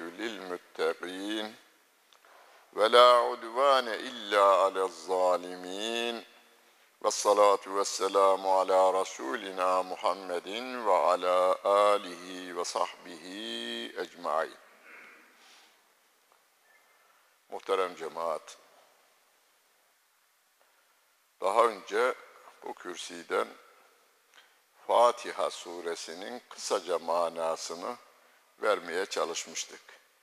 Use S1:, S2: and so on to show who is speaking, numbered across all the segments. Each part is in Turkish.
S1: للمتقين ولا عدوان إلا على الظالمين والصلاة والسلام على رسولنا محمد وعلى آله وصحبه أجمعين Muhterem cemaat, daha önce bu kürsiden Fatiha suresinin kısaca manasını vermeye çalışmıştık.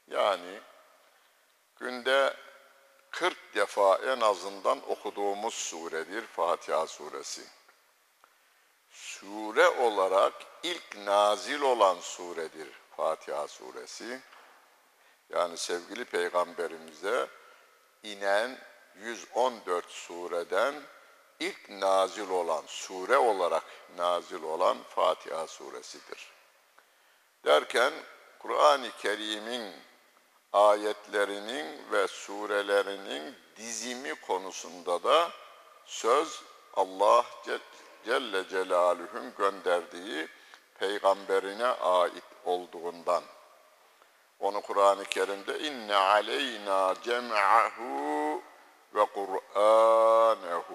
S1: Yani günde 40 defa en azından okuduğumuz suredir Fatiha suresi. Sure olarak ilk nazil olan suredir Fatiha suresi. Yani sevgili peygamberimize inen 114 sureden ilk nazil olan, sure olarak nazil olan Fatiha suresidir. Derken Kur'an-ı Kerim'in ayetlerinin ve surelerinin dizimi konusunda da söz Allah Celle Celaluhu'nun gönderdiği peygamberine ait olduğundan. Onu Kur'an-ı Kerim'de inne aleyna cem'ahu ve Kur'anehu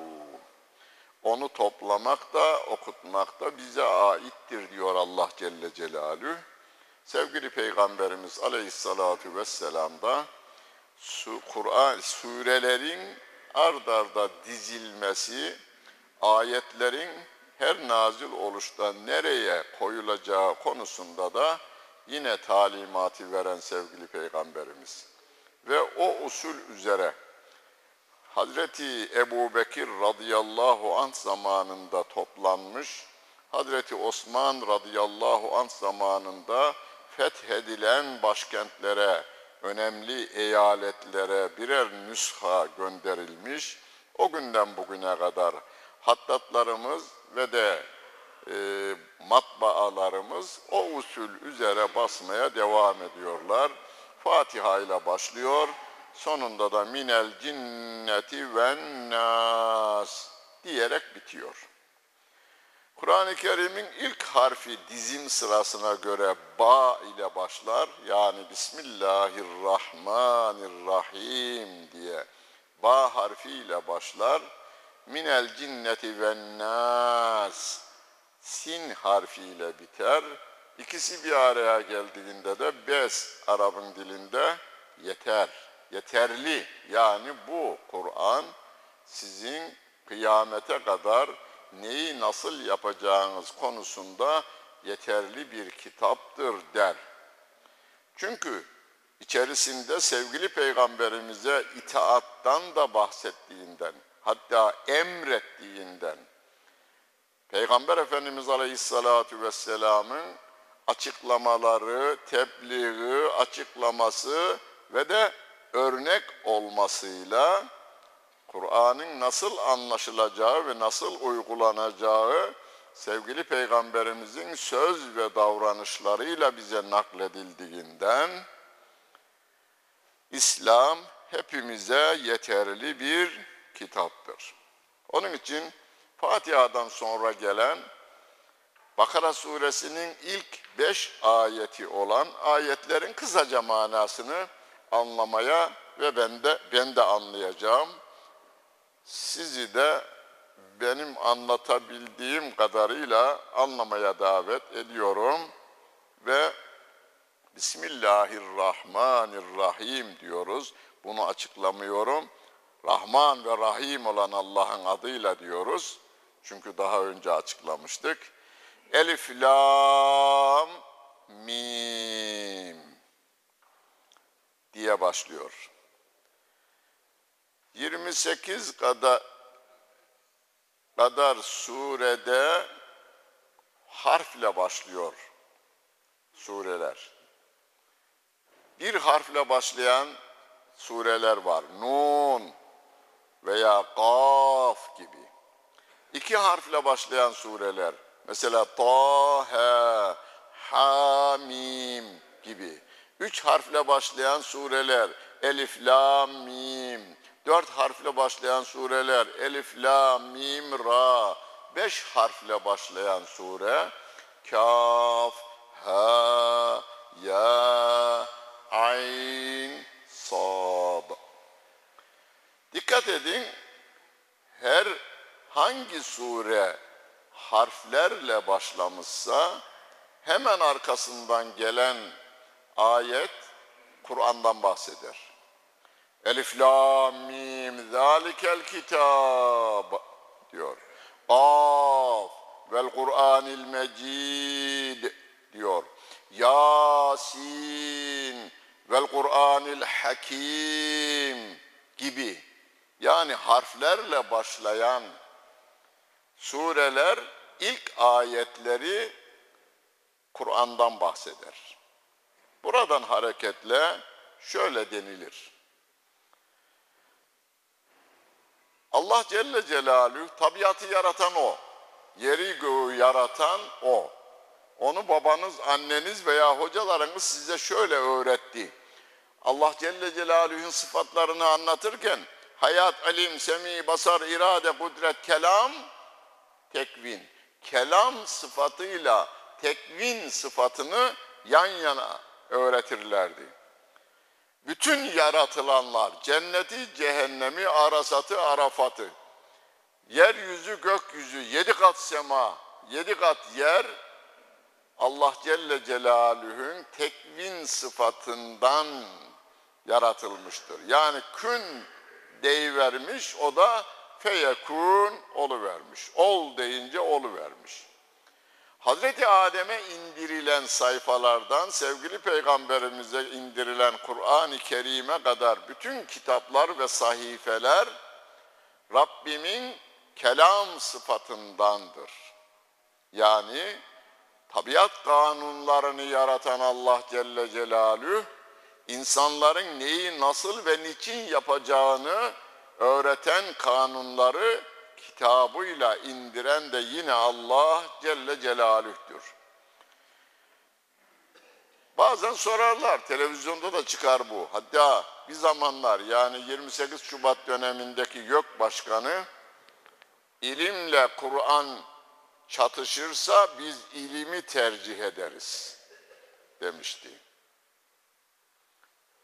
S1: onu toplamak da okutmak da bize aittir diyor Allah Celle Celaluhu. Sevgili Peygamberimiz Aleyhissalatu vesselam da su, Kur'an surelerin ard arda dizilmesi, ayetlerin her nazil oluşta nereye koyulacağı konusunda da yine talimatı veren sevgili Peygamberimiz. Ve o usul üzere Hazreti Ebu Bekir radıyallahu anh zamanında toplanmış, Hazreti Osman radıyallahu anh zamanında fethedilen başkentlere, önemli eyaletlere birer nüsha gönderilmiş. O günden bugüne kadar hattatlarımız ve de e, matbaalarımız o usul üzere basmaya devam ediyorlar. Fatiha ile başlıyor sonunda da minel cinneti ve nas diyerek bitiyor. Kur'an-ı Kerim'in ilk harfi dizim sırasına göre ba ile başlar. Yani Bismillahirrahmanirrahim diye ba harfi ile başlar. Minel cinneti ve nas sin harfi ile biter. İkisi bir araya geldiğinde de bes Arap'ın dilinde yeter yeterli. Yani bu Kur'an sizin kıyamete kadar neyi nasıl yapacağınız konusunda yeterli bir kitaptır der. Çünkü içerisinde sevgili peygamberimize itaattan da bahsettiğinden, hatta emrettiğinden, Peygamber Efendimiz Aleyhisselatü Vesselam'ın açıklamaları, tebliği, açıklaması ve de örnek olmasıyla Kur'an'ın nasıl anlaşılacağı ve nasıl uygulanacağı sevgili peygamberimizin söz ve davranışlarıyla bize nakledildiğinden İslam hepimize yeterli bir kitaptır. Onun için Fatiha'dan sonra gelen Bakara suresinin ilk beş ayeti olan ayetlerin kısaca manasını anlamaya ve ben de ben de anlayacağım. Sizi de benim anlatabildiğim kadarıyla anlamaya davet ediyorum ve Bismillahirrahmanirrahim diyoruz. Bunu açıklamıyorum. Rahman ve Rahim olan Allah'ın adıyla diyoruz. Çünkü daha önce açıklamıştık. Elif, Lam, Mim diye başlıyor. 28 kadar kadar surede harfle başlıyor sureler. Bir harfle başlayan sureler var. Nun veya Kaf gibi. İki harfle başlayan sureler. Mesela Taha, Hamim gibi. Üç harfle başlayan sureler. Elif, La, Mim. Dört harfle başlayan sureler. Elif, La, Mim, Ra. Beş harfle başlayan sure. Kaf, Ha, Ya, ayn, sad. Dikkat edin, her hangi sure harflerle başlamışsa hemen arkasından gelen ayet Kur'an'dan bahseder. Elif lam mim zalikel kitab diyor. Af vel Kur'anil mecid diyor. Yasin vel Kur'anil hakim gibi. Yani harflerle başlayan sureler ilk ayetleri Kur'an'dan bahseder. Buradan hareketle şöyle denilir. Allah Celle Celaluhu tabiatı yaratan O. Yeri göğü yaratan O. Onu babanız, anneniz veya hocalarınız size şöyle öğretti. Allah Celle Celaluhu'nun sıfatlarını anlatırken hayat, alim, semi, basar, irade, kudret, kelam, tekvin. Kelam sıfatıyla tekvin sıfatını yan yana öğretirlerdi. Bütün yaratılanlar, cenneti, cehennemi, arasatı, arafatı, yeryüzü, gökyüzü, yedi kat sema, yedi kat yer, Allah Celle Celaluhu'nun tekvin sıfatından yaratılmıştır. Yani kün deyivermiş, o da feyekun vermiş. Ol deyince vermiş. Hazreti Adem'e indirilen sayfalardan sevgili peygamberimize indirilen Kur'an-ı Kerim'e kadar bütün kitaplar ve sahifeler Rabbimin kelam sıfatındandır. Yani tabiat kanunlarını yaratan Allah Celle Celaluhu insanların neyi nasıl ve niçin yapacağını öğreten kanunları kitabıyla indiren de yine Allah Celle Celaluh'tür. Bazen sorarlar, televizyonda da çıkar bu. Hatta bir zamanlar yani 28 Şubat dönemindeki YÖK Başkanı ilimle Kur'an çatışırsa biz ilimi tercih ederiz demişti.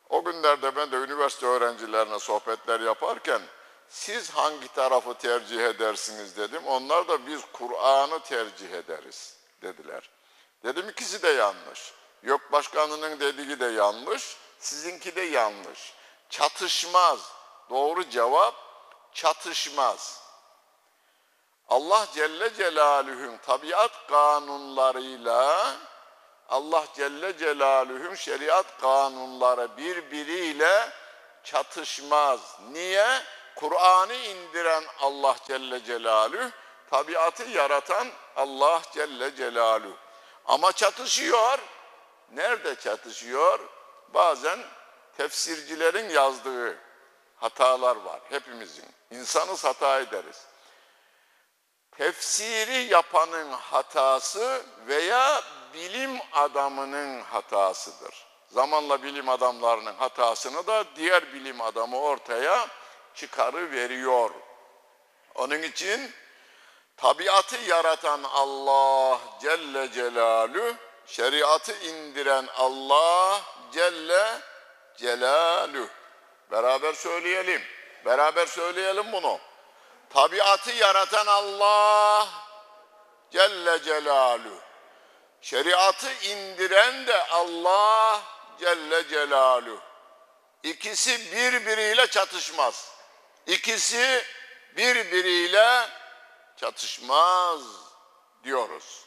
S1: O günlerde ben de üniversite öğrencilerine sohbetler yaparken siz hangi tarafı tercih edersiniz dedim. Onlar da biz Kur'an'ı tercih ederiz dediler. Dedim ikisi de yanlış. Yok başkanının dediği de yanlış, sizinki de yanlış. Çatışmaz. Doğru cevap çatışmaz. Allah Celle Celaluhu'nun tabiat kanunlarıyla Allah Celle Celaluhu'nun şeriat kanunları birbiriyle çatışmaz. Niye? Kur'an'ı indiren Allah Celle Celaluhu, tabiatı yaratan Allah Celle Celaluhu. Ama çatışıyor. Nerede çatışıyor? Bazen tefsircilerin yazdığı hatalar var hepimizin. İnsanız hata ederiz. Tefsiri yapanın hatası veya bilim adamının hatasıdır. Zamanla bilim adamlarının hatasını da diğer bilim adamı ortaya çıkarı veriyor. Onun için tabiatı yaratan Allah Celle Celalü, şeriatı indiren Allah Celle Celalü. Beraber söyleyelim. Beraber söyleyelim bunu. Tabiatı yaratan Allah Celle Celalü. Şeriatı indiren de Allah Celle Celalü. İkisi birbiriyle çatışmaz. İkisi birbiriyle çatışmaz diyoruz.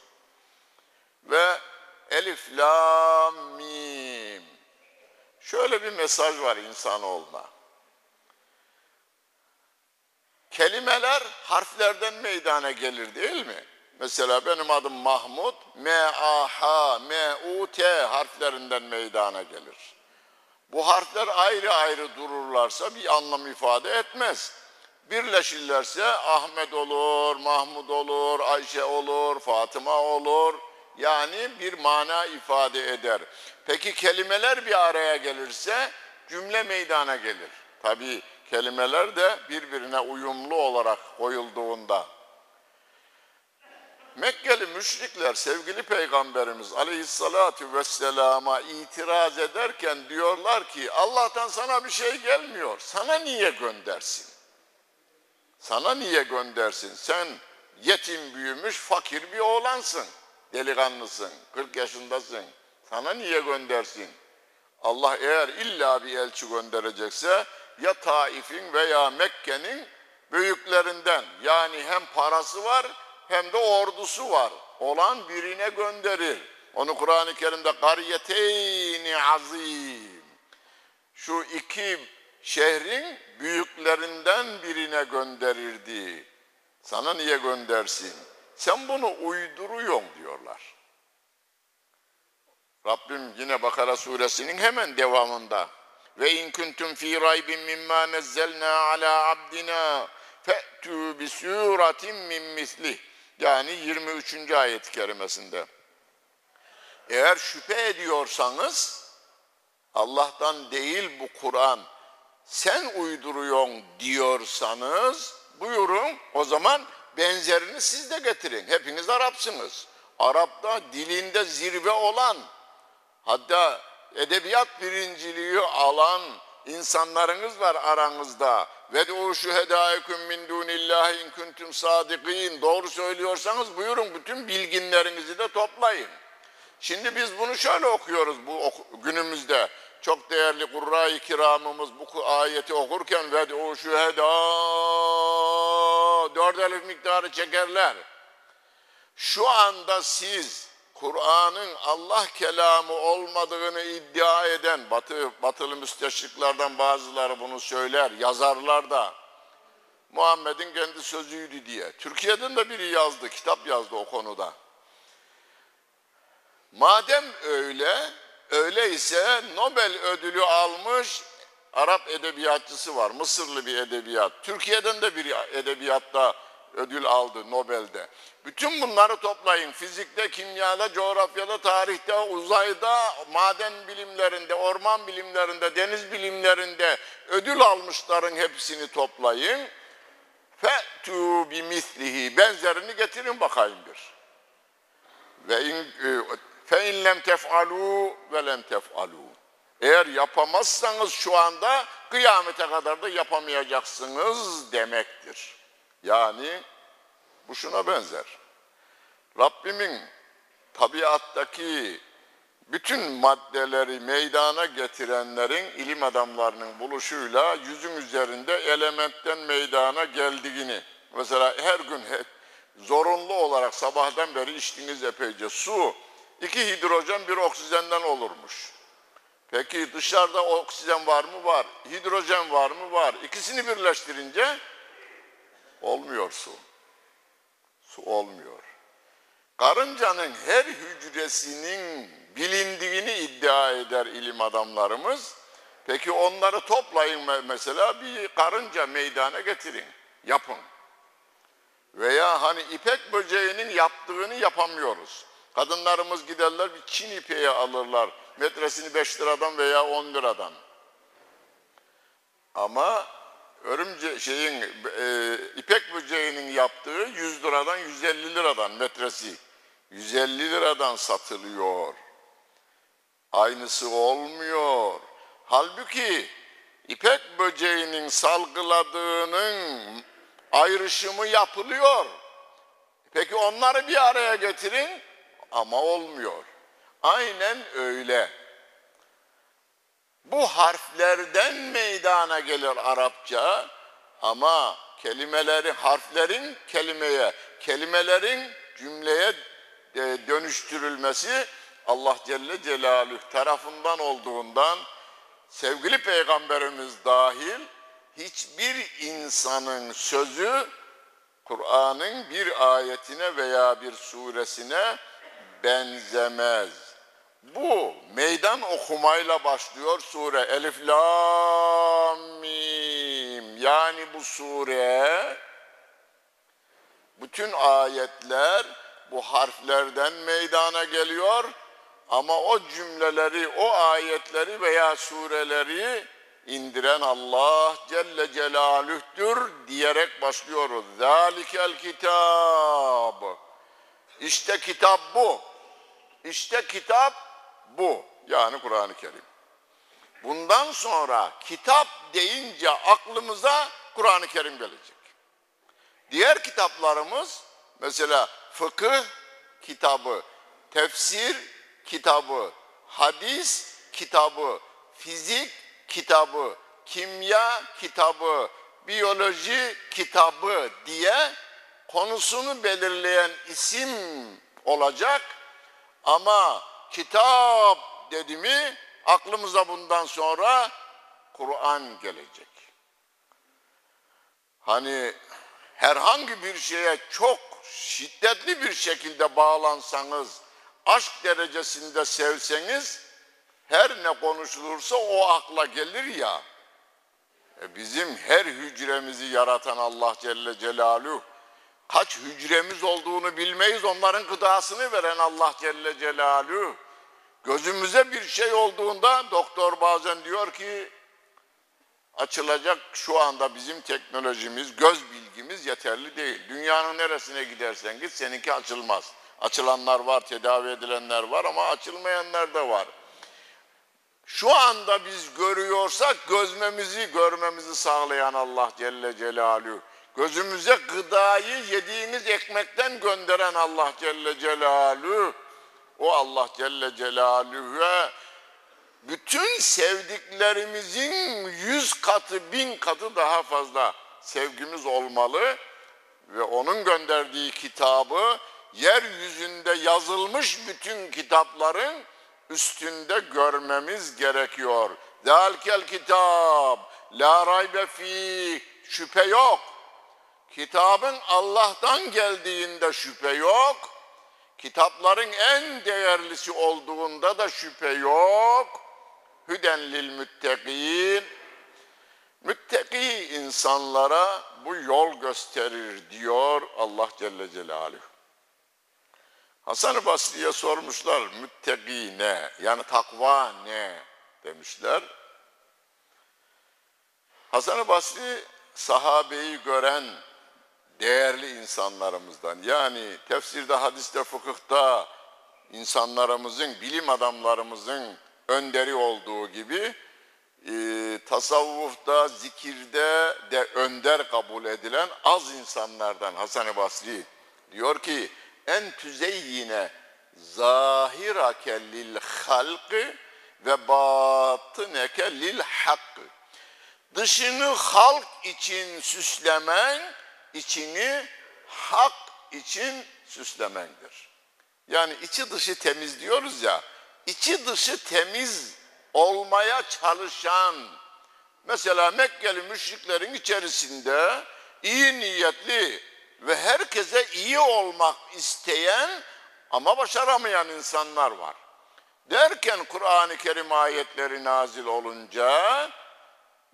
S1: Ve Elif, Lam, Mim. Şöyle bir mesaj var insanoğluna. Kelimeler harflerden meydana gelir değil mi? Mesela benim adım Mahmut, M-A-H, M-U-T harflerinden meydana gelir. Bu harfler ayrı ayrı dururlarsa bir anlam ifade etmez. Birleşirlerse Ahmet olur, Mahmud olur, Ayşe olur, Fatıma olur. Yani bir mana ifade eder. Peki kelimeler bir araya gelirse cümle meydana gelir. Tabii kelimeler de birbirine uyumlu olarak koyulduğunda. Mekkeli müşrikler sevgili peygamberimiz aleyhissalatu vesselama itiraz ederken diyorlar ki Allah'tan sana bir şey gelmiyor. Sana niye göndersin? Sana niye göndersin? Sen yetim büyümüş fakir bir oğlansın. Delikanlısın. 40 yaşındasın. Sana niye göndersin? Allah eğer illa bir elçi gönderecekse ya Taif'in veya Mekke'nin büyüklerinden yani hem parası var hem de ordusu var olan birine gönderir. Onu Kur'an-ı Kerim'de kariyeteyni azim. Şu iki şehrin büyüklerinden birine gönderirdi. Sana niye göndersin? Sen bunu uyduruyorsun diyorlar. Rabbim yine Bakara suresinin hemen devamında ve in kuntum fi raybin mimma nazzalna ala abdina fe'tu bi suratin min mislih yani 23. ayet-i kerimesinde. Eğer şüphe ediyorsanız Allah'tan değil bu Kur'an sen uyduruyorsun diyorsanız buyurun o zaman benzerini siz de getirin. Hepiniz Arapsınız. Arap'ta dilinde zirve olan hatta edebiyat birinciliği alan insanlarınız var aranızda. Ve de şuhedâeküm min dûnillâhi in kuntum sâdikîn. Doğru söylüyorsanız buyurun bütün bilginlerinizi de toplayın. Şimdi biz bunu şöyle okuyoruz bu günümüzde. Çok değerli Kurra-i Kiramımız bu ayeti okurken ve o şühedâ dört elif miktarı çekerler. Şu anda siz Kur'an'ın Allah kelamı olmadığını iddia eden batı, batılı müsteşriklerden bazıları bunu söyler, yazarlar da Muhammed'in kendi sözüydü diye. Türkiye'den de biri yazdı, kitap yazdı o konuda. Madem öyle, öyleyse Nobel ödülü almış Arap edebiyatçısı var, Mısırlı bir edebiyat. Türkiye'den de bir edebiyatta ödül aldı Nobel'de. Bütün bunları toplayın. Fizikte, kimyada, coğrafyada, tarihte, uzayda, maden bilimlerinde, orman bilimlerinde, deniz bilimlerinde ödül almışların hepsini toplayın. Fe'tû bimislihi. Benzerini getirin bakayım bir. Ve in, e, fe in lem tef'alû ve lem tef'alû. Eğer yapamazsanız şu anda kıyamete kadar da yapamayacaksınız demektir. Yani bu şuna benzer. Rabbimin tabiattaki bütün maddeleri meydana getirenlerin ilim adamlarının buluşuyla yüzün üzerinde elementten meydana geldiğini mesela her gün zorunlu olarak sabahtan beri içtiğiniz epeyce su iki hidrojen bir oksijenden olurmuş. Peki dışarıda oksijen var mı? Var. Hidrojen var mı? Var. İkisini birleştirince olmuyor su. Su olmuyor. Karıncanın her hücresinin bilindiğini iddia eder ilim adamlarımız. Peki onları toplayın mesela bir karınca meydana getirin, yapın. Veya hani ipek böceğinin yaptığını yapamıyoruz. Kadınlarımız giderler bir Çin ipeği alırlar. Metresini 5 liradan veya 10 liradan. Ama örümce şeyin e, ipek böceğinin yaptığı 100 liradan 150 liradan metresi 150 liradan satılıyor. Aynısı olmuyor. Halbuki ipek böceğinin salgıladığının ayrışımı yapılıyor. Peki onları bir araya getirin ama olmuyor. Aynen öyle. Bu harflerden meydana gelir Arapça ama kelimeleri, harflerin kelimeye, kelimelerin cümleye e, dönüştürülmesi Allah Celle Celaluhu tarafından olduğundan sevgili peygamberimiz dahil hiçbir insanın sözü Kur'an'ın bir ayetine veya bir suresine benzemez. Bu meydan okumayla başlıyor sure. Elif Lam Mim. Yani bu sure bütün ayetler bu harflerden meydana geliyor ama o cümleleri, o ayetleri veya sureleri indiren Allah Celle Celaluh'tür diyerek başlıyoruz. Zalikel kitab İşte kitap bu. İşte kitap bu. Yani Kur'an-ı Kerim. Bundan sonra kitap deyince aklımıza Kur'an-ı Kerim gelecek. Diğer kitaplarımız mesela fıkıh kitabı, tefsir kitabı, hadis kitabı, fizik kitabı, kimya kitabı, biyoloji kitabı diye konusunu belirleyen isim olacak. Ama kitap dedi mi aklımıza bundan sonra Kur'an gelecek. Hani herhangi bir şeye çok şiddetli bir şekilde bağlansanız, aşk derecesinde sevseniz, her ne konuşulursa o akla gelir ya. E bizim her hücremizi yaratan Allah Celle Celaluhu, kaç hücremiz olduğunu bilmeyiz, onların gıdasını veren Allah Celle Celaluhu. Gözümüze bir şey olduğunda doktor bazen diyor ki açılacak şu anda bizim teknolojimiz, göz bilgimiz yeterli değil. Dünyanın neresine gidersen git seninki açılmaz. Açılanlar var, tedavi edilenler var ama açılmayanlar da var. Şu anda biz görüyorsak gözmemizi, görmemizi sağlayan Allah Celle Celaluhu. Gözümüze gıdayı yediğimiz ekmekten gönderen Allah Celle Celaluhu. O Allah Celle Celaluhu'ya bütün sevdiklerimizin yüz katı, bin katı daha fazla sevgimiz olmalı ve onun gönderdiği kitabı yeryüzünde yazılmış bütün kitapların üstünde görmemiz gerekiyor. Zalkel kitap, la raybe fi, şüphe yok. Kitabın Allah'tan geldiğinde şüphe yok. Kitapların en değerlisi olduğunda da şüphe yok. Hüden lil müttegin. Müttegi insanlara bu yol gösterir diyor Allah Celle Celaluhu. Hasan-ı Basri'ye sormuşlar müttegi ne? Yani takva ne? demişler. Hasan-ı Basri sahabeyi gören değerli insanlarımızdan. Yani tefsirde, hadiste, fıkıhta insanlarımızın, bilim adamlarımızın önderi olduğu gibi e, tasavvufta, zikirde de önder kabul edilen az insanlardan Hasan-ı Basri diyor ki en tüzeyyine zahirake lil halkı ve batıneke lil hakkı. Dışını halk için süslemen, içini hak için süslemendir. Yani içi dışı temiz diyoruz ya, içi dışı temiz olmaya çalışan, mesela Mekkeli müşriklerin içerisinde iyi niyetli ve herkese iyi olmak isteyen ama başaramayan insanlar var. Derken Kur'an-ı Kerim ayetleri nazil olunca,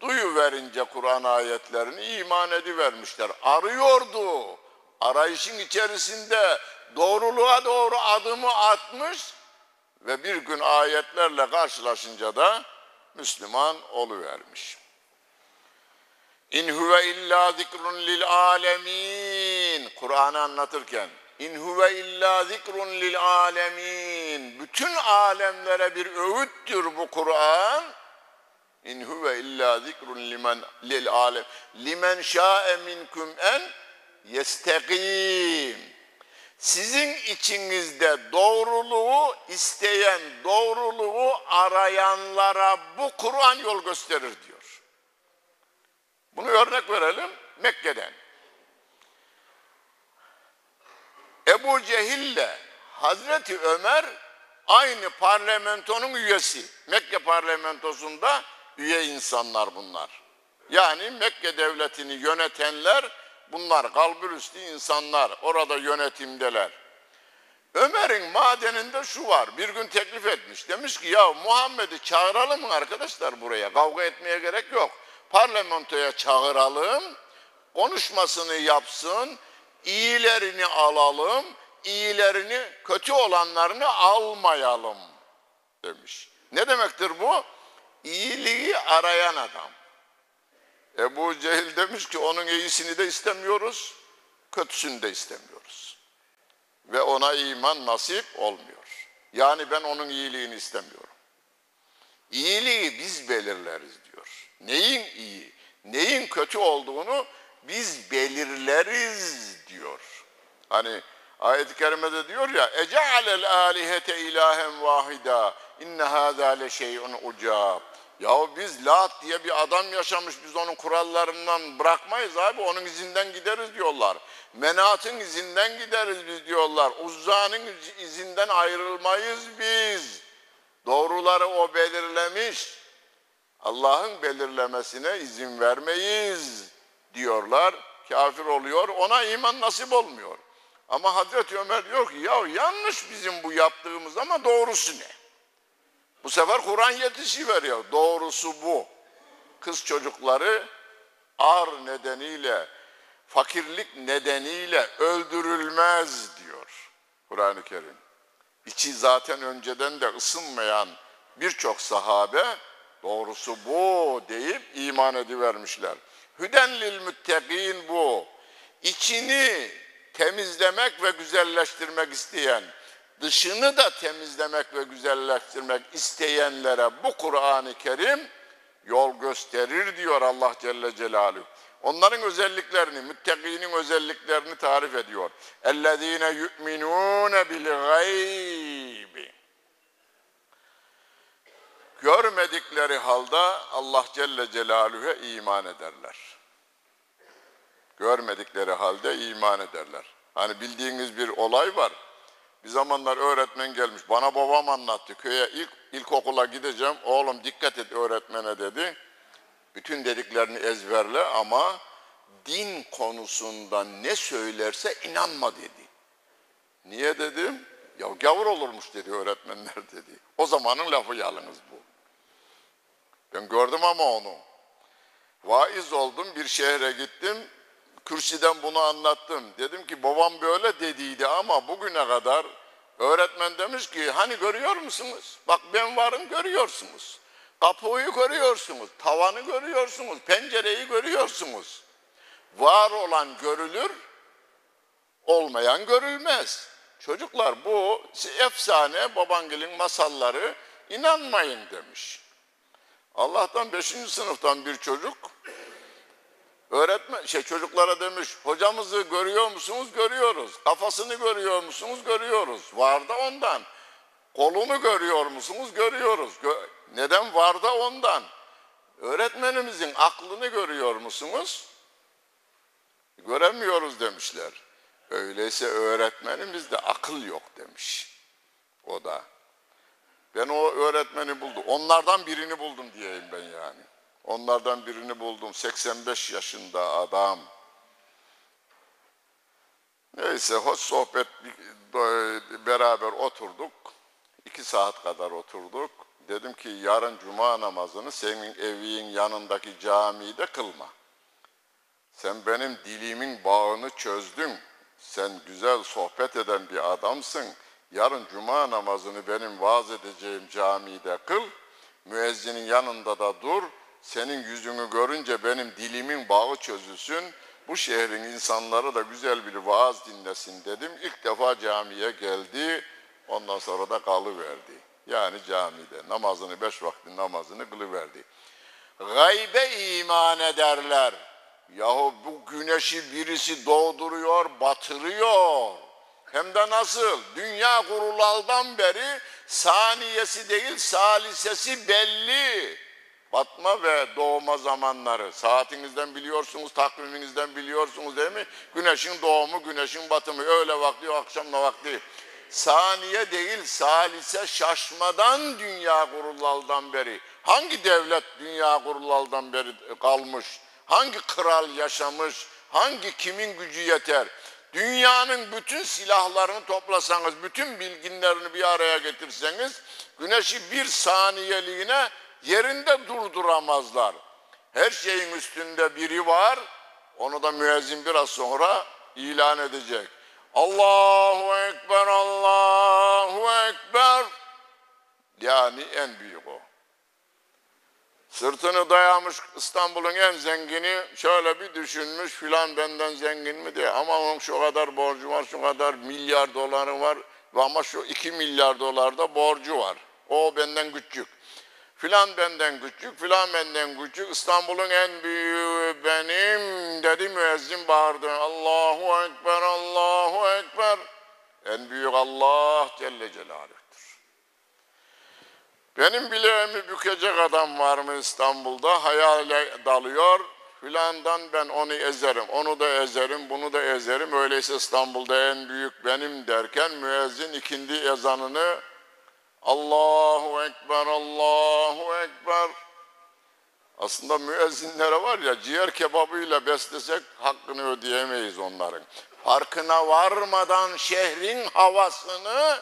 S1: duyu verince Kur'an ayetlerini iman edivermişler. Arıyordu. Arayışın içerisinde doğruluğa doğru adımı atmış ve bir gün ayetlerle karşılaşınca da Müslüman oluvermiş. İn huve illa zikrun lil alemin. Kur'an'ı anlatırken İn huve illa zikrun lil alemin. Bütün alemlere bir öğüttür bu Kur'an. İn huve illa zikrun limen lil alem. Limen şa'e minkum en yestekim. Sizin içinizde doğruluğu isteyen, doğruluğu arayanlara bu Kur'an yol gösterir diyor. Bunu örnek verelim Mekke'den. Ebu Cehil'le Hazreti Ömer aynı parlamentonun üyesi. Mekke parlamentosunda üye insanlar bunlar. Yani Mekke devletini yönetenler bunlar kalbürüstü insanlar. Orada yönetimdeler. Ömer'in madeninde şu var. Bir gün teklif etmiş. Demiş ki ya Muhammed'i çağıralım mı arkadaşlar buraya? Kavga etmeye gerek yok. Parlamentoya çağıralım. Konuşmasını yapsın iyilerini alalım, iyilerini, kötü olanlarını almayalım demiş. Ne demektir bu? İyiliği arayan adam. Ebu Cehil demiş ki onun iyisini de istemiyoruz, kötüsünü de istemiyoruz. ve ona iman nasip olmuyor. Yani ben onun iyiliğini istemiyorum. İyiliği biz belirleriz diyor. Neyin iyi, neyin kötü olduğunu biz belirleriz diyor. Hani ayet-i kerimede diyor ya ece'alel alihete ilahen vahida inne hâzâ le şey'un ucab. Yahu biz Lat diye bir adam yaşamış biz onun kurallarından bırakmayız abi onun izinden gideriz diyorlar. Menat'ın izinden gideriz biz diyorlar. Uzza'nın izinden ayrılmayız biz. Doğruları o belirlemiş. Allah'ın belirlemesine izin vermeyiz diyorlar. Kafir oluyor. Ona iman nasip olmuyor. Ama Hazreti Ömer diyor ki ya yanlış bizim bu yaptığımız ama doğrusu ne? Bu sefer Kur'an yetişi veriyor. Doğrusu bu. Kız çocukları ar nedeniyle, fakirlik nedeniyle öldürülmez diyor Kur'an-ı Kerim. İçi zaten önceden de ısınmayan birçok sahabe doğrusu bu deyip iman edivermişler. Hüden lil müttegin bu. İçini temizlemek ve güzelleştirmek isteyen, dışını da temizlemek ve güzelleştirmek isteyenlere bu Kur'an-ı Kerim yol gösterir diyor Allah Celle Celaluhu. Onların özelliklerini, müttekinin özelliklerini tarif ediyor. اَلَّذ۪ينَ يُؤْمِنُونَ بِالْغَيْبِ Görmedikleri halde Allah Celle Celaluhu'ya iman ederler. Görmedikleri halde iman ederler. Hani bildiğiniz bir olay var. bir zamanlar öğretmen gelmiş. Bana babam anlattı. Köye ilk ilkokula gideceğim. Oğlum dikkat et öğretmene dedi. Bütün dediklerini ezberle ama din konusunda ne söylerse inanma dedi. Niye dedim? Ya gavur olurmuş dedi öğretmenler dedi. O zamanın lafı yalnız bu. Ben gördüm ama onu. Vaiz oldum bir şehre gittim. Kürsüden bunu anlattım. Dedim ki babam böyle dediydi ama bugüne kadar öğretmen demiş ki hani görüyor musunuz? Bak ben varım görüyorsunuz. Kapıyı görüyorsunuz, tavanı görüyorsunuz, pencereyi görüyorsunuz. Var olan görülür, olmayan görülmez. Çocuklar bu efsane babangilin masalları inanmayın demiş. Allah'tan beşinci sınıftan bir çocuk öğretmen şey çocuklara demiş hocamızı görüyor musunuz? Görüyoruz. Kafasını görüyor musunuz? Görüyoruz. Var da ondan. Kolunu görüyor musunuz? Görüyoruz. Gö Neden var da ondan? Öğretmenimizin aklını görüyor musunuz? Göremiyoruz demişler. Öyleyse öğretmenimizde akıl yok demiş. O da. Ben o öğretmeni buldum. Onlardan birini buldum diyeyim ben yani. Onlardan birini buldum. 85 yaşında adam. Neyse hoş sohbet beraber oturduk. İki saat kadar oturduk. Dedim ki yarın cuma namazını senin evin yanındaki camide kılma. Sen benim dilimin bağını çözdün. Sen güzel sohbet eden bir adamsın. Yarın cuma namazını benim vaaz edeceğim camide kıl. Müezzinin yanında da dur. Senin yüzünü görünce benim dilimin bağı çözülsün. Bu şehrin insanları da güzel bir vaaz dinlesin dedim. İlk defa camiye geldi. Ondan sonra da kalıverdi. Yani camide namazını beş vakti namazını kılıverdi. Gaybe iman ederler. Yahu bu güneşi birisi doğduruyor, batırıyor. Hem de nasıl? Dünya kurulaldan beri saniyesi değil salisesi belli. Batma ve doğma zamanları. Saatinizden biliyorsunuz, takviminizden biliyorsunuz değil mi? Güneşin doğumu, güneşin batımı. Öğle vakti, akşamla vakti. Saniye değil, salise şaşmadan dünya kurulaldan beri. Hangi devlet dünya kurulaldan beri kalmış? Hangi kral yaşamış? Hangi kimin gücü yeter? Dünyanın bütün silahlarını toplasanız, bütün bilginlerini bir araya getirseniz, güneşi bir saniyeliğine yerinde durduramazlar. Her şeyin üstünde biri var, onu da müezzin biraz sonra ilan edecek. Allahu Ekber, Allahu Ekber. Yani en büyük o. Sırtını dayamış İstanbul'un en zengini şöyle bir düşünmüş filan benden zengin mi diye. Ama onun şu kadar borcu var, şu kadar milyar doları var ve ama şu iki milyar dolar da borcu var. O benden küçük. Filan benden küçük, filan benden küçük. İstanbul'un en büyüğü benim dedi müezzin bağırdı. Allahu Ekber, Allahu Ekber. En büyük Allah Celle Celaluh'tür. Benim bileğimi bükecek adam var mı İstanbul'da? Hayale dalıyor. Filandan ben onu ezerim, onu da ezerim, bunu da ezerim. Öyleyse İstanbul'da en büyük benim derken müezzin ikindi ezanını Allahu Ekber, Allahu Ekber. Aslında müezzinlere var ya ciğer kebabıyla beslesek hakkını ödeyemeyiz onların. Farkına varmadan şehrin havasını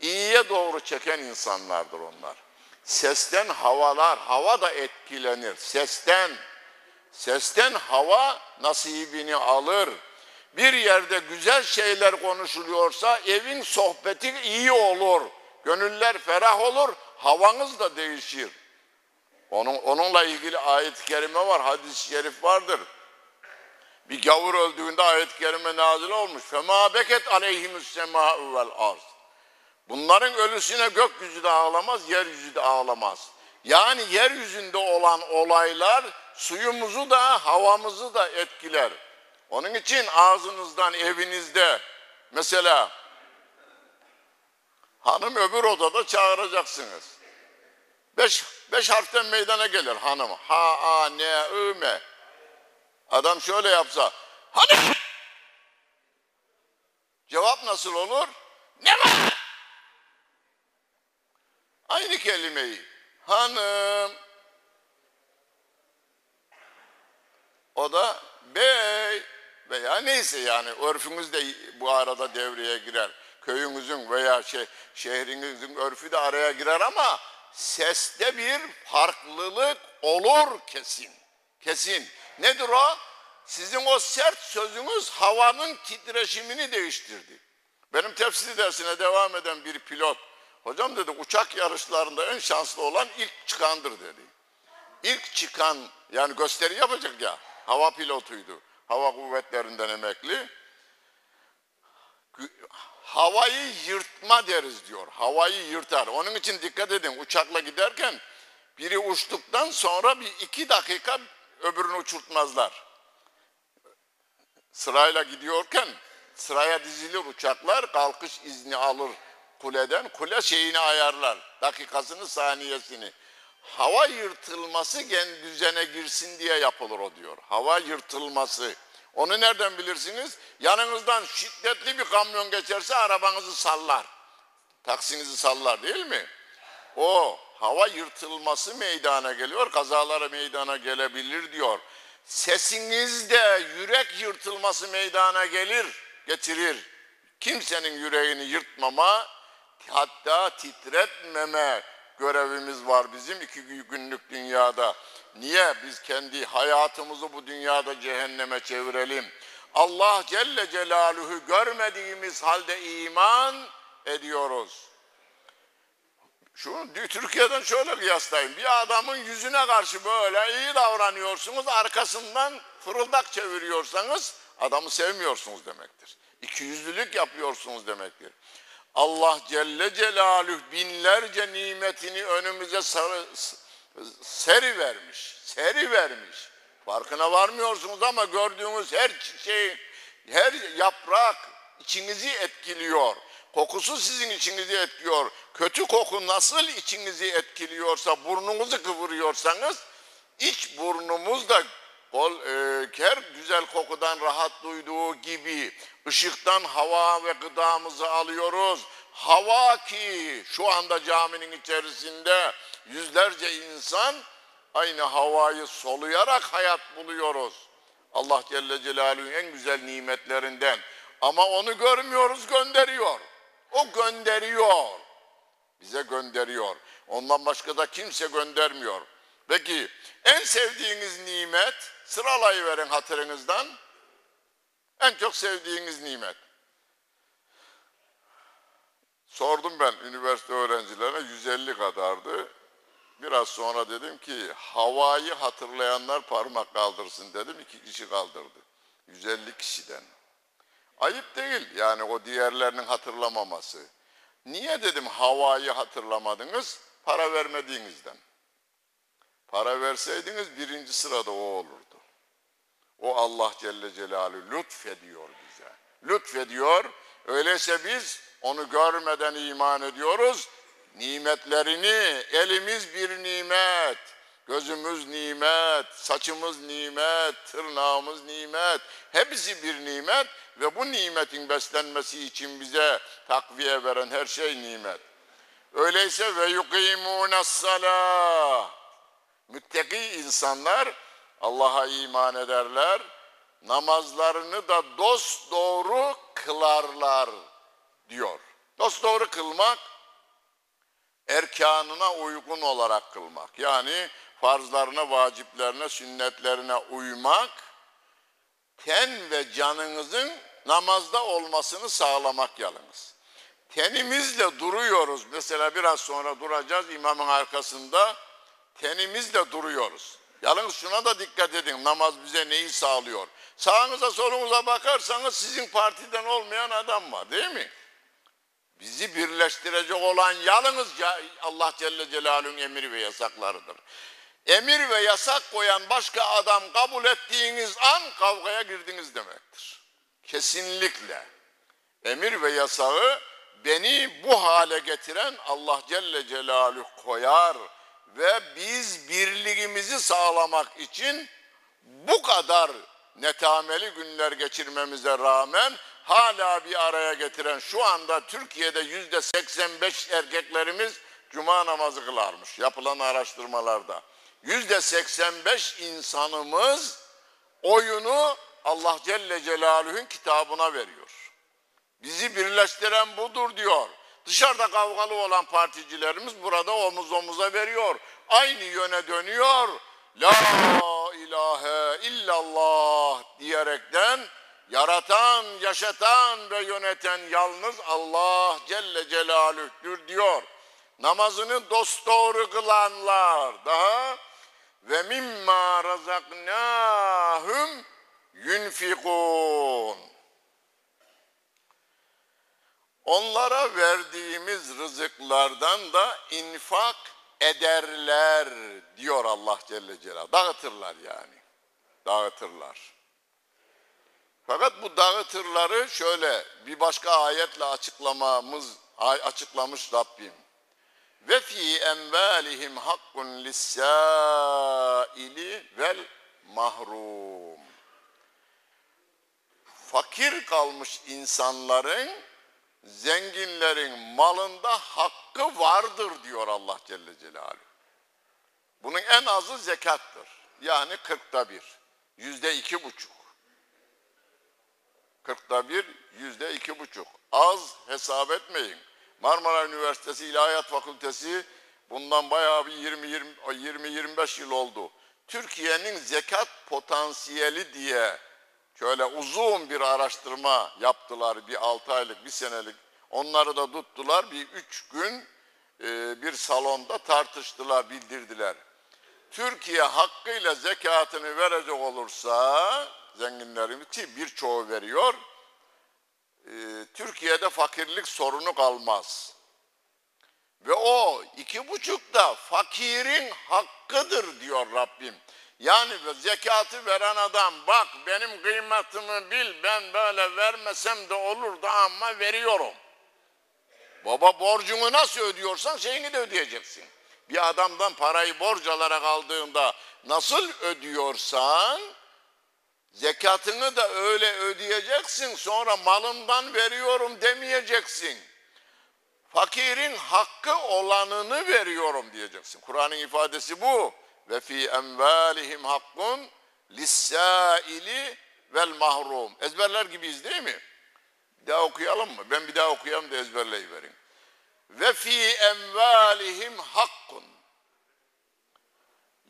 S1: iyiye doğru çeken insanlardır onlar. Sesten havalar, hava da etkilenir. Sesten, sesten hava nasibini alır. Bir yerde güzel şeyler konuşuluyorsa evin sohbeti iyi olur. Gönüller ferah olur, havanız da değişir. Onun, onunla ilgili ayet-i kerime var, hadis-i şerif vardır. Bir gavur öldüğünde ayet-i kerime nazil olmuş. Fema beket aleyhimüs semâ'u vel arz. Bunların ölüsüne gökyüzü de ağlamaz, yeryüzü de ağlamaz. Yani yeryüzünde olan olaylar suyumuzu da havamızı da etkiler. Onun için ağzınızdan evinizde mesela hanım öbür odada çağıracaksınız. Beş, beş harften meydana gelir hanım. Ha, a, ne, ı, me. Adam şöyle yapsa. Hanım! Cevap nasıl olur? Ne var? Aynı kelimeyi. Hanım. O da bey veya neyse yani örfünüz de bu arada devreye girer. Köyünüzün veya şey, şehrinizin örfü de araya girer ama seste bir farklılık olur kesin. Kesin. Nedir o? Sizin o sert sözünüz havanın titreşimini değiştirdi. Benim tefsir dersine devam eden bir pilot, hocam dedi uçak yarışlarında en şanslı olan ilk çıkandır dedi. İlk çıkan yani gösteri yapacak ya hava pilotuydu. Hava kuvvetlerinden emekli. Havayı yırtma deriz diyor. Havayı yırtar. Onun için dikkat edin uçakla giderken biri uçtuktan sonra bir iki dakika öbürünü uçurtmazlar. Sırayla gidiyorken sıraya dizilir uçaklar kalkış izni alır kuleden. Kule şeyini ayarlar. Dakikasını saniyesini. Hava yırtılması gen düzene girsin diye yapılır o diyor. Hava yırtılması. Onu nereden bilirsiniz? Yanınızdan şiddetli bir kamyon geçerse arabanızı sallar. Taksinizi sallar değil mi? O hava yırtılması meydana geliyor, kazalara meydana gelebilir diyor. Sesinizde yürek yırtılması meydana gelir, getirir. Kimsenin yüreğini yırtmama, hatta titretmeme görevimiz var bizim iki günlük dünyada. Niye biz kendi hayatımızı bu dünyada cehenneme çevirelim? Allah Celle Celaluhu görmediğimiz halde iman ediyoruz. Şu Türkiye'den şöyle kıyaslayın. Bir adamın yüzüne karşı böyle iyi davranıyorsunuz, arkasından fırıldak çeviriyorsanız adamı sevmiyorsunuz demektir. İkiyüzlülük yapıyorsunuz demektir. Allah Celle Celaluhu binlerce nimetini önümüze sarı, seri vermiş, seri vermiş. Farkına varmıyorsunuz ama gördüğünüz her şey, her yaprak içinizi etkiliyor. Kokusu sizin içinizi etkiliyor. Kötü koku nasıl içinizi etkiliyorsa, burnunuzu kıvırıyorsanız, iç burnumuz da Kol, e, her güzel kokudan rahat duyduğu gibi ışıktan hava ve gıdamızı alıyoruz. Hava ki şu anda caminin içerisinde yüzlerce insan aynı havayı soluyarak hayat buluyoruz. Allah Celle Celaluhu'nun en güzel nimetlerinden. Ama onu görmüyoruz gönderiyor. O gönderiyor. Bize gönderiyor. Ondan başka da kimse göndermiyor. Peki en sevdiğiniz nimet sıralayıverin hatırınızdan. En çok sevdiğiniz nimet. Sordum ben üniversite öğrencilerine 150 kadardı. Biraz sonra dedim ki havayı hatırlayanlar parmak kaldırsın dedim. iki kişi kaldırdı. 150 kişiden. Ayıp değil yani o diğerlerinin hatırlamaması. Niye dedim havayı hatırlamadınız? Para vermediğinizden. Para verseydiniz birinci sırada o olurdu. O Allah Celle Celaluhu lütfediyor bize. Lütfediyor. Öyleyse biz onu görmeden iman ediyoruz. Nimetlerini, elimiz bir nimet, gözümüz nimet, saçımız nimet, tırnağımız nimet. Hepsi bir nimet ve bu nimetin beslenmesi için bize takviye veren her şey nimet. Öyleyse ve yukimûne salah. Müttaki insanlar Allah'a iman ederler. Namazlarını da dost doğru kılarlar diyor. Dost doğru kılmak erkanına uygun olarak kılmak. Yani farzlarına, vaciplerine, sünnetlerine uymak, ten ve canınızın namazda olmasını sağlamak yalnız. Tenimizle duruyoruz. Mesela biraz sonra duracağız imamın arkasında. Tenimizle duruyoruz. Yalnız şuna da dikkat edin. Namaz bize neyi sağlıyor? Sağınıza solunuza bakarsanız sizin partiden olmayan adam var değil mi? Bizi birleştirecek olan yalnız Allah Celle Celaluhu'nun emir ve yasaklarıdır. Emir ve yasak koyan başka adam kabul ettiğiniz an kavgaya girdiniz demektir. Kesinlikle. Emir ve yasağı beni bu hale getiren Allah Celle Celaluhu koyar ve biz birliğimizi sağlamak için bu kadar netameli günler geçirmemize rağmen hala bir araya getiren şu anda Türkiye'de yüzde 85 erkeklerimiz cuma namazı kılarmış yapılan araştırmalarda. Yüzde 85 insanımız oyunu Allah Celle Celaluhu'nun kitabına veriyor. Bizi birleştiren budur diyor. Dışarıda kavgalı olan particilerimiz burada omuz omuza veriyor. Aynı yöne dönüyor. La ilahe illallah diyerekten yaratan, yaşatan ve yöneten yalnız Allah Celle Celaluh'tür diyor. Namazını dosdoğru kılanlar daha ve mimma razaknahum yunfikun. Onlara verdiğimiz rızıklardan da infak ederler diyor Allah Celle Celaluhu. Dağıtırlar yani. Dağıtırlar. Fakat bu dağıtırları şöyle bir başka ayetle açıklamamız açıklamış Rabbim. Ve fi envalihim hakkun lissaili vel mahrum. Fakir kalmış insanların zenginlerin malında hakkı vardır diyor Allah Celle Celaluhu. Bunun en azı zekattır. Yani kırkta bir. Yüzde iki buçuk. Kırkta bir, yüzde iki buçuk. Az hesap etmeyin. Marmara Üniversitesi İlahiyat Fakültesi bundan bayağı bir 20-25 yıl oldu. Türkiye'nin zekat potansiyeli diye şöyle uzun bir araştırma yaptılar. Bir 6 aylık, bir senelik. Onları da tuttular. Bir üç gün e, bir salonda tartıştılar, bildirdiler. Türkiye hakkıyla zekatını verecek olursa zenginlerimiz ki birçoğu veriyor. E, Türkiye'de fakirlik sorunu kalmaz. Ve o iki buçukta fakirin hakkıdır diyor Rabbim. Yani zekatı veren adam bak benim kıymetimi bil ben böyle vermesem de olurdu ama veriyorum. Baba borcunu nasıl ödüyorsan şeyini de ödeyeceksin. Bir adamdan parayı borç alarak aldığında nasıl ödüyorsan zekatını da öyle ödeyeceksin. Sonra malımdan veriyorum demeyeceksin. Fakirin hakkı olanını veriyorum diyeceksin. Kur'an'ın ifadesi bu. Ve fi envalihim hakkun lissaili vel mahrum. Ezberler gibiyiz değil mi? Bir daha okuyalım mı? Ben bir daha okuyayım da ezberleyiverin. Ve fi envalihim hakkun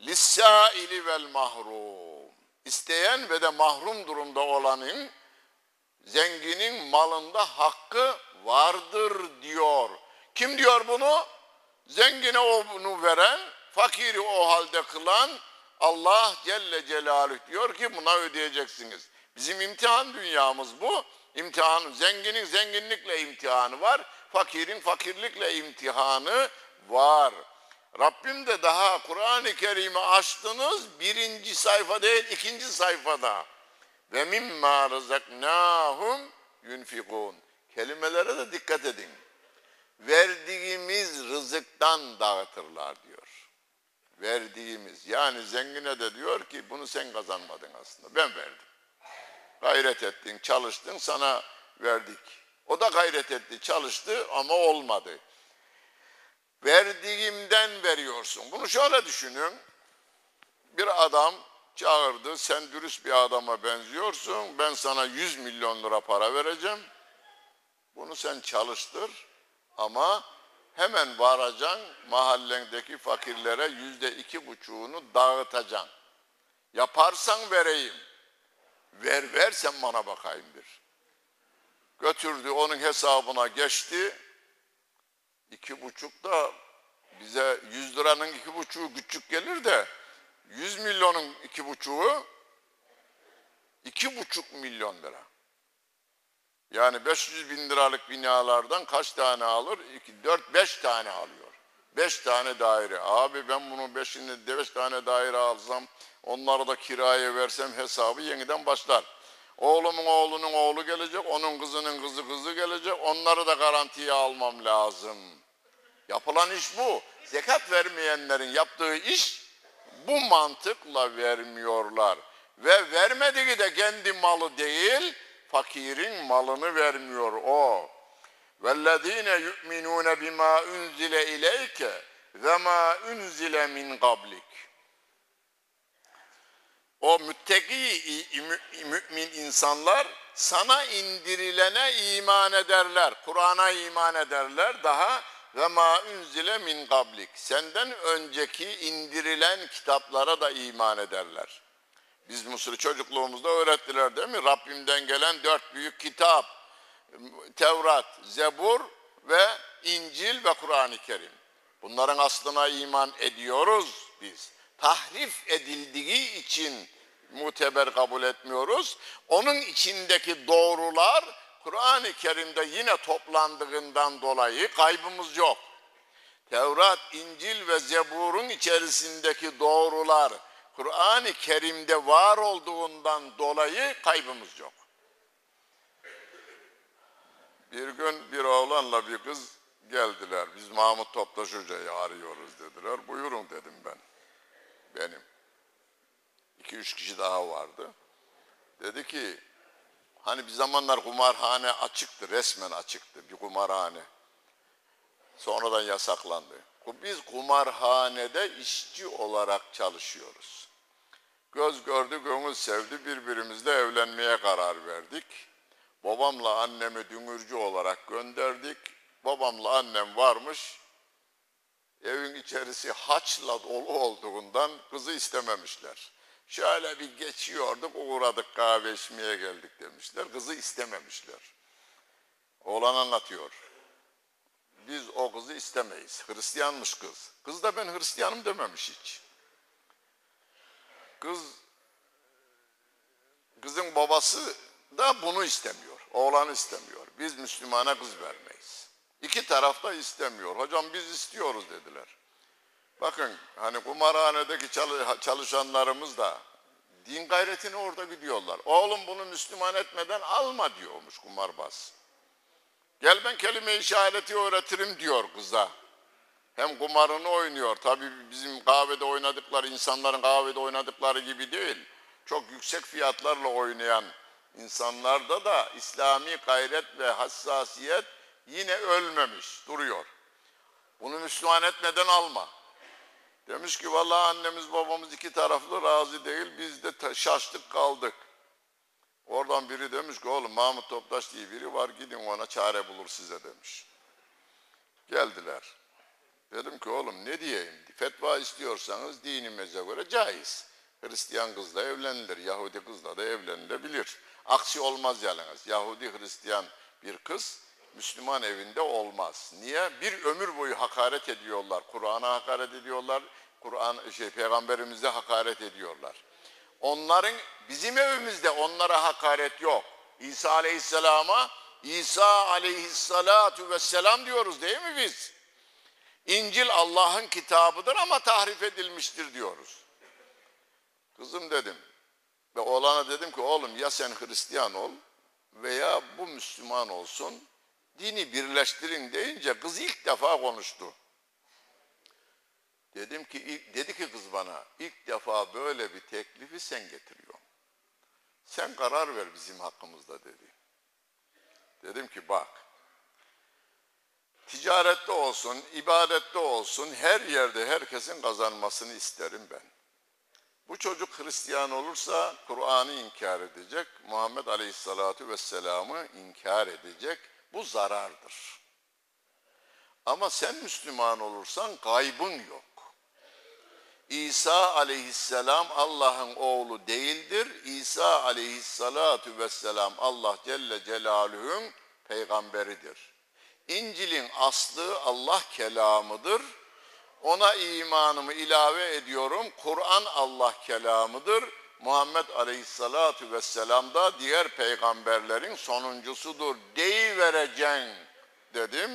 S1: lissaili vel mahrum. İsteyen ve de mahrum durumda olanın zenginin malında hakkı vardır diyor. Kim diyor bunu? Zengine onu veren, fakiri o halde kılan Allah Celle Celaluhu diyor ki buna ödeyeceksiniz. Bizim imtihan dünyamız bu. İmtihan, zenginin zenginlikle imtihanı var, fakirin fakirlikle imtihanı var. Rabbim de daha Kur'an-ı Kerim'i açtınız birinci sayfa değil ikinci sayfada. Ve mimma rızaknahum yunfikun. Kelimelere de dikkat edin. Verdiğimiz rızıktan dağıtırlar diyor. Verdiğimiz yani zengine de diyor ki bunu sen kazanmadın aslında ben verdim. Gayret ettin, çalıştın sana verdik. O da gayret etti, çalıştı ama olmadı. Verdiğimden veriyorsun. Bunu şöyle düşünün. Bir adam çağırdı, sen dürüst bir adama benziyorsun, ben sana 100 milyon lira para vereceğim. Bunu sen çalıştır ama hemen varacaksın mahallendeki fakirlere yüzde iki buçuğunu dağıtacaksın. Yaparsan vereyim. Ver ver sen bana bakayım bir. Götürdü onun hesabına geçti. İki buçuk da bize yüz liranın iki buçuğu küçük gelir de yüz milyonun iki buçuğu iki buçuk milyon lira. Yani 500 bin liralık binalardan kaç tane alır? 2, 4, 5 tane alıyor. 5 tane daire. Abi ben bunu 5'ini, 5 tane daire alsam, onları da kiraya versem hesabı yeniden başlar. Oğlumun oğlunun oğlu gelecek, onun kızının kızı kızı gelecek, onları da garantiye almam lazım. Yapılan iş bu. Zekat vermeyenlerin yaptığı iş bu mantıkla vermiyorlar. Ve vermediği de kendi malı değil, fakirin malını vermiyor o. وَالَّذ۪ينَ يُؤْمِنُونَ بِمَا اُنْزِلَ اِلَيْكَ وَمَا اُنْزِلَ مِنْ قَبْلِكَ O müttaki mümin insanlar sana indirilene iman ederler. Kur'an'a iman ederler. Daha ve ma unzile min kablik. Senden önceki indirilen kitaplara da iman ederler. Biz Mısır çocukluğumuzda öğrettiler değil mi? Rabbimden gelen dört büyük kitap. Tevrat, Zebur ve İncil ve Kur'an-ı Kerim. Bunların aslına iman ediyoruz biz. Tahrif edildiği için muteber kabul etmiyoruz. Onun içindeki doğrular Kur'an-ı Kerim'de yine toplandığından dolayı kaybımız yok. Tevrat, İncil ve Zebur'un içerisindeki doğrular Kur'an-ı Kerim'de var olduğundan dolayı kaybımız yok. Bir gün bir oğlanla bir kız geldiler. Biz Mahmut Toptaş Hoca'yı arıyoruz dediler. Buyurun dedim ben. Benim. İki üç kişi daha vardı. Dedi ki hani bir zamanlar kumarhane açıktı, resmen açıktı bir kumarhane. Sonradan yasaklandı. Biz kumarhanede işçi olarak çalışıyoruz. Göz gördü, gönül sevdi, birbirimizle evlenmeye karar verdik. Babamla annemi dümürcü olarak gönderdik. Babamla annem varmış. Evin içerisi haçla dolu olduğundan kızı istememişler. Şöyle bir geçiyorduk, uğradık kahve içmeye geldik demişler. Kızı istememişler. Oğlan anlatıyor. Biz o kızı istemeyiz. Hristiyanmış kız. Kız da ben Hristiyanım dememiş hiç. Kız kızın babası da bunu istemiyor. Oğlan istemiyor. Biz Müslümana kız vermeyiz. İki taraf da istemiyor. Hocam biz istiyoruz dediler. Bakın hani kumarhanedeki çalışanlarımız da din gayretini orada gidiyorlar. Oğlum bunu Müslüman etmeden alma diyormuş kumarbaz. Gel ben kelime-i öğretirim diyor kıza. Hem kumarını oynuyor. Tabii bizim kahvede oynadıkları, insanların kahvede oynadıkları gibi değil. Çok yüksek fiyatlarla oynayan insanlarda da İslami gayret ve hassasiyet yine ölmemiş, duruyor. Bunu Müslüman etmeden alma. Demiş ki vallahi annemiz babamız iki taraflı razı değil, biz de şaştık kaldık. Oradan biri demiş ki oğlum Mahmut Toptaş diye biri var gidin ona çare bulur size demiş. Geldiler. Dedim ki oğlum ne diyeyim? Fetva istiyorsanız dinimize göre caiz. Hristiyan kızla evlenilir, Yahudi kızla da evlenilebilir. Aksi olmaz yalnız. Yahudi Hristiyan bir kız Müslüman evinde olmaz. Niye? Bir ömür boyu hakaret ediyorlar. Kur'an'a hakaret ediyorlar, Kur'an şey peygamberimize hakaret ediyorlar. Onların bizim evimizde onlara hakaret yok. İsa Aleyhisselam'a İsa Aleyhissalatu vesselam diyoruz değil mi biz? İncil Allah'ın kitabıdır ama tahrif edilmiştir diyoruz. Kızım dedim ve oğlana dedim ki oğlum ya sen Hristiyan ol veya bu Müslüman olsun dini birleştirin deyince kız ilk defa konuştu. Dedim ki dedi ki kız bana ilk defa böyle bir teklifi sen getiriyorsun. Sen karar ver bizim hakkımızda dedi. Dedim ki bak ticarette olsun, ibadette olsun her yerde herkesin kazanmasını isterim ben. Bu çocuk Hristiyan olursa Kur'an'ı inkar edecek, Muhammed Aleyhisselatü Vesselam'ı inkar edecek. Bu zarardır. Ama sen Müslüman olursan kaybın yok. İsa aleyhisselam Allah'ın oğlu değildir. İsa aleyhissalatu vesselam Allah Celle Celaluhu'nun peygamberidir. İncil'in aslı Allah kelamıdır. Ona imanımı ilave ediyorum. Kur'an Allah kelamıdır. Muhammed Aleyhissalatu vesselam da diğer peygamberlerin sonuncusudur. Deyivereceksin dedim.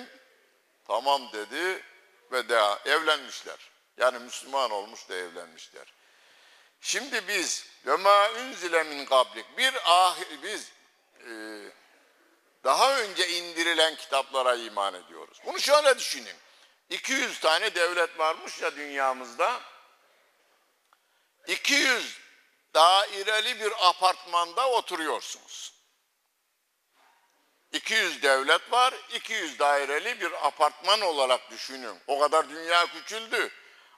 S1: Tamam dedi ve de evlenmişler. Yani Müslüman olmuş da evlenmişler. Şimdi biz ve ma unzile min kablik bir ahir biz e, daha önce indirilen kitaplara iman ediyoruz. Bunu şöyle düşünün. 200 tane devlet varmış ya dünyamızda. 200 daireli bir apartmanda oturuyorsunuz. 200 devlet var, 200 daireli bir apartman olarak düşünün. O kadar dünya küçüldü.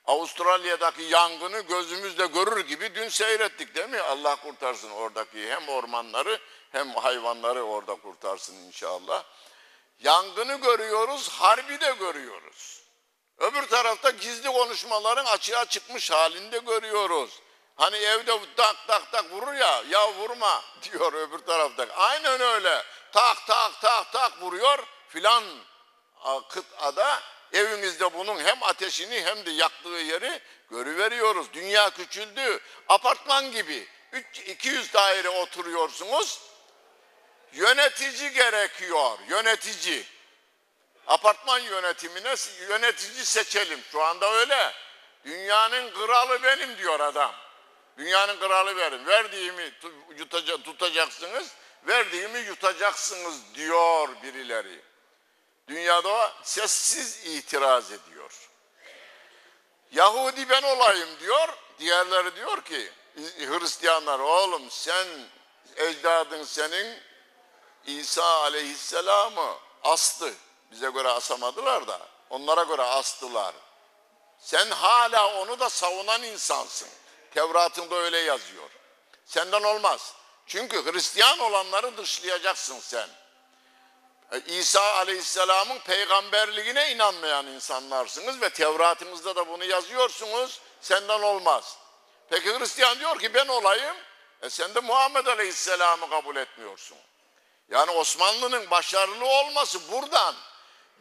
S1: Avustralya'daki yangını gözümüzle görür gibi dün seyrettik değil mi? Allah kurtarsın oradaki hem ormanları hem hayvanları orada kurtarsın inşallah. Yangını görüyoruz, harbi de görüyoruz. Öbür tarafta gizli konuşmaların açığa çıkmış halinde görüyoruz. Hani evde tak tak tak vurur ya, ya vurma diyor öbür tarafta. Aynen öyle. Tak tak tak tak vuruyor filan kıtada Evimizde bunun hem ateşini hem de yaktığı yeri görüveriyoruz. Dünya küçüldü. Apartman gibi 200 daire oturuyorsunuz. Yönetici gerekiyor. Yönetici. Apartman yönetimine yönetici seçelim. Şu anda öyle. Dünyanın kralı benim diyor adam. Dünyanın kralı benim. Verdiğimi tutacaksınız, verdiğimi yutacaksınız diyor birileri. Dünyada sessiz itiraz ediyor. Yahudi ben olayım diyor. Diğerleri diyor ki Hristiyanlar oğlum sen ecdadın senin İsa aleyhisselamı astı. Bize göre asamadılar da onlara göre astılar. Sen hala onu da savunan insansın. Tevrat'ında öyle yazıyor. Senden olmaz. Çünkü Hristiyan olanları dışlayacaksın sen. E, İsa Aleyhisselam'ın peygamberliğine inanmayan insanlarsınız ve Tevrat'ınızda da bunu yazıyorsunuz. Senden olmaz. Peki Hristiyan diyor ki ben olayım. E sen de Muhammed Aleyhisselam'ı kabul etmiyorsun. Yani Osmanlı'nın başarılı olması buradan.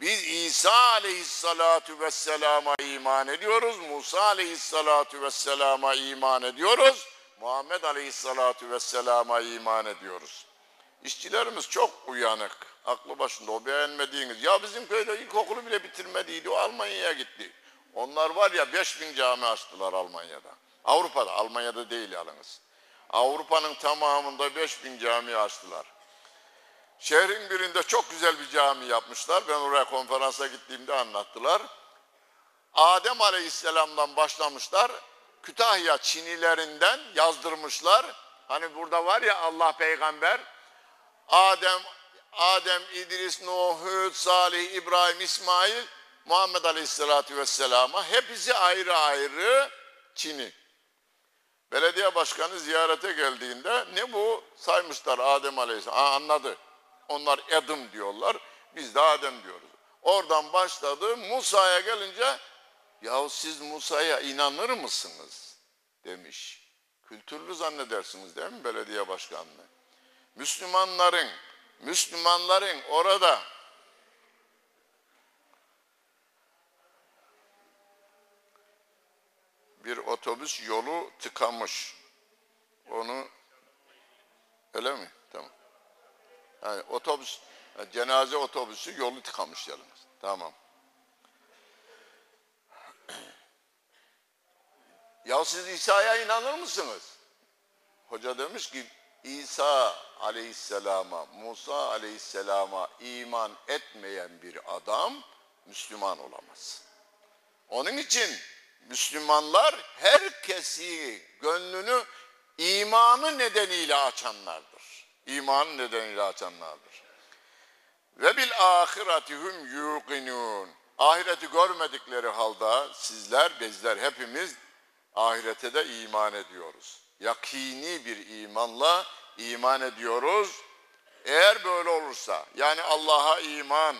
S1: Biz İsa Aleyhisselatü Vesselam'a iman ediyoruz. Musa Aleyhisselatü Vesselam'a iman ediyoruz. Muhammed Aleyhisselatü Vesselam'a iman ediyoruz. İşçilerimiz çok uyanık, aklı başında o beğenmediğiniz. Ya bizim köyde ilkokulu bile bitirmediydi, o Almanya'ya gitti. Onlar var ya 5000 cami açtılar Almanya'da. Avrupa'da, Almanya'da değil yalnız. Avrupa'nın tamamında 5000 cami açtılar. Şehrin birinde çok güzel bir cami yapmışlar. Ben oraya konferansa gittiğimde anlattılar. Adem Aleyhisselam'dan başlamışlar. Kütahya Çinilerinden yazdırmışlar. Hani burada var ya Allah peygamber Adem, Adem, İdris, Nuh, Hud, Salih, İbrahim, İsmail, Muhammed Aleyhisselatü Vesselam'a hepsi ayrı ayrı Çin'i. Belediye başkanı ziyarete geldiğinde ne bu saymışlar Adem Aleyhisselam. Aa, anladı. Onlar Edim diyorlar. Biz de Adem diyoruz. Oradan başladı. Musa'ya gelince yahu siz Musa'ya inanır mısınız? demiş. Kültürlü zannedersiniz değil mi belediye başkanlığı? Müslümanların Müslümanların orada bir otobüs yolu tıkamış. Onu öyle mi? Tamam. Yani otobüs cenaze otobüsü yolu tıkamış yalnız. Tamam. Ya siz İsa'ya inanır mısınız? Hoca demiş ki İsa aleyhisselama, Musa aleyhisselama iman etmeyen bir adam Müslüman olamaz. Onun için Müslümanlar herkesi gönlünü imanı nedeniyle açanlardır. İmanı nedeniyle açanlardır. Ve bil ahiretihum yuqinun. Ahireti görmedikleri halde sizler, bizler hepimiz ahirete de iman ediyoruz. Yakini bir imanla iman ediyoruz. Eğer böyle olursa, yani Allah'a iman,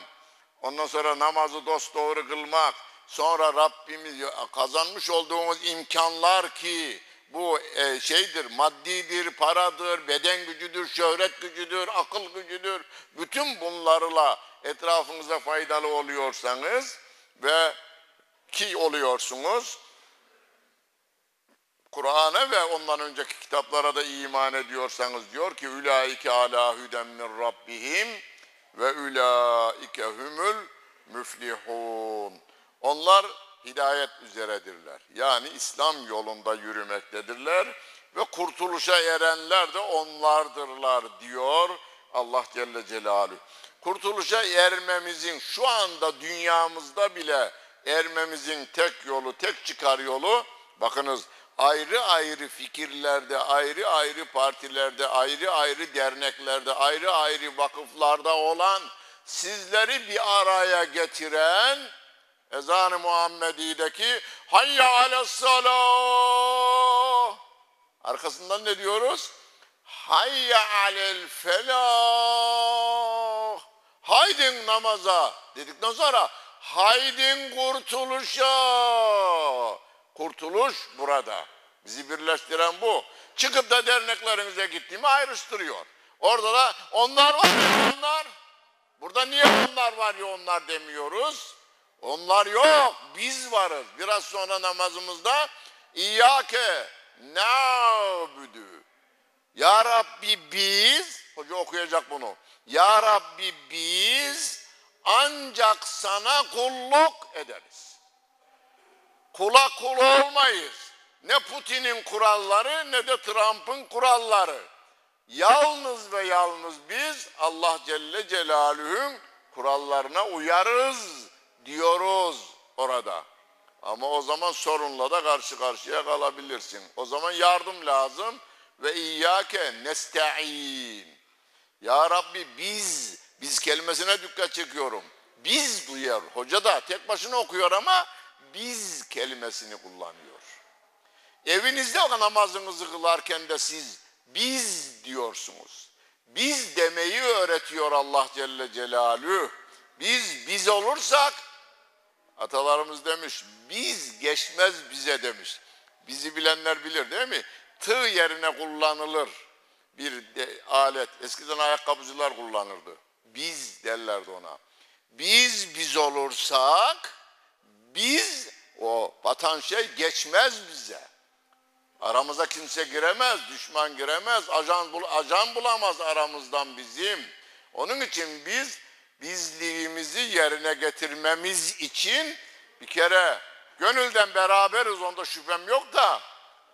S1: ondan sonra namazı dosdoğru kılmak, sonra Rabbimiz kazanmış olduğumuz imkanlar ki bu e, şeydir, maddidir, paradır, beden gücüdür, şöhret gücüdür, akıl gücüdür. Bütün bunlarla etrafınıza faydalı oluyorsanız ve ki oluyorsunuz, Kur'an'a ve ondan önceki kitaplara da iman ediyorsanız diyor ki ülaike ala huden min rabbihim ve ülaike humul müflihun. Onlar hidayet üzeredirler. Yani İslam yolunda yürümektedirler ve kurtuluşa erenler de onlardırlar diyor Allah Celle Celaluhu. Kurtuluşa ermemizin şu anda dünyamızda bile ermemizin tek yolu, tek çıkar yolu bakınız ayrı ayrı fikirlerde, ayrı ayrı partilerde, ayrı ayrı derneklerde, ayrı ayrı vakıflarda olan sizleri bir araya getiren ezan-ı Muhammedi'deki hayya aleyhissalah arkasından ne diyoruz? Hayya alel felah. Haydin namaza dedikten sonra haydin kurtuluşa Kurtuluş burada. Bizi birleştiren bu. Çıkıp da derneklerinize gittiğimi ayrıştırıyor. Orada da onlar var ya onlar. Burada niye onlar var ya onlar demiyoruz. Onlar yok. Biz varız. Biraz sonra namazımızda İyyâke nâbüdü. Ya Rabbi biz, hoca okuyacak bunu. Ya Rabbi biz ancak sana kulluk ederiz kula kul olmayız. Ne Putin'in kuralları ne de Trump'ın kuralları. Yalnız ve yalnız biz Allah Celle Celaluhu'nun kurallarına uyarız diyoruz orada. Ama o zaman sorunla da karşı karşıya kalabilirsin. O zaman yardım lazım ve iyyake nesta'in. Ya Rabbi biz, biz kelimesine dikkat çekiyorum. Biz duyuyor. Hoca da tek başına okuyor ama biz kelimesini kullanıyor. Evinizde namazınızı kılarken de siz biz diyorsunuz. Biz demeyi öğretiyor Allah Celle Celaluhu. Biz biz olursak atalarımız demiş biz geçmez bize demiş. Bizi bilenler bilir değil mi? Tığ yerine kullanılır bir de, alet. Eskiden ayakkabıcılar kullanırdı. Biz derlerdi ona. Biz biz olursak biz o batan şey geçmez bize. Aramıza kimse giremez, düşman giremez, ajan, bul ajan bulamaz aramızdan bizim. Onun için biz bizliğimizi yerine getirmemiz için bir kere gönülden beraberiz onda şüphem yok da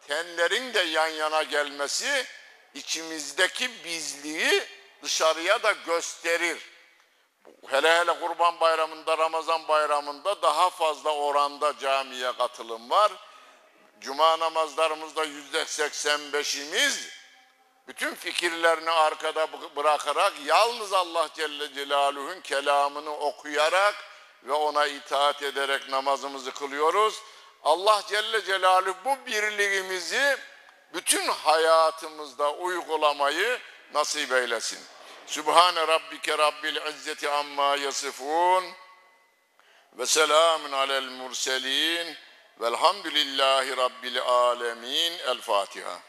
S1: tenlerin de yan yana gelmesi içimizdeki bizliği dışarıya da gösterir hele hele Kurban Bayramı'nda, Ramazan Bayramı'nda daha fazla oranda camiye katılım var. Cuma namazlarımızda yüzde seksen beşimiz bütün fikirlerini arkada bırakarak yalnız Allah Celle Celaluhu'nun kelamını okuyarak ve ona itaat ederek namazımızı kılıyoruz. Allah Celle Celaluhu bu birliğimizi bütün hayatımızda uygulamayı nasip eylesin. Sübhane Rabbike Rabbil İzzeti amma yasifun ve selamun alel murselin velhamdülillahi Rabbil alemin. El Fatiha.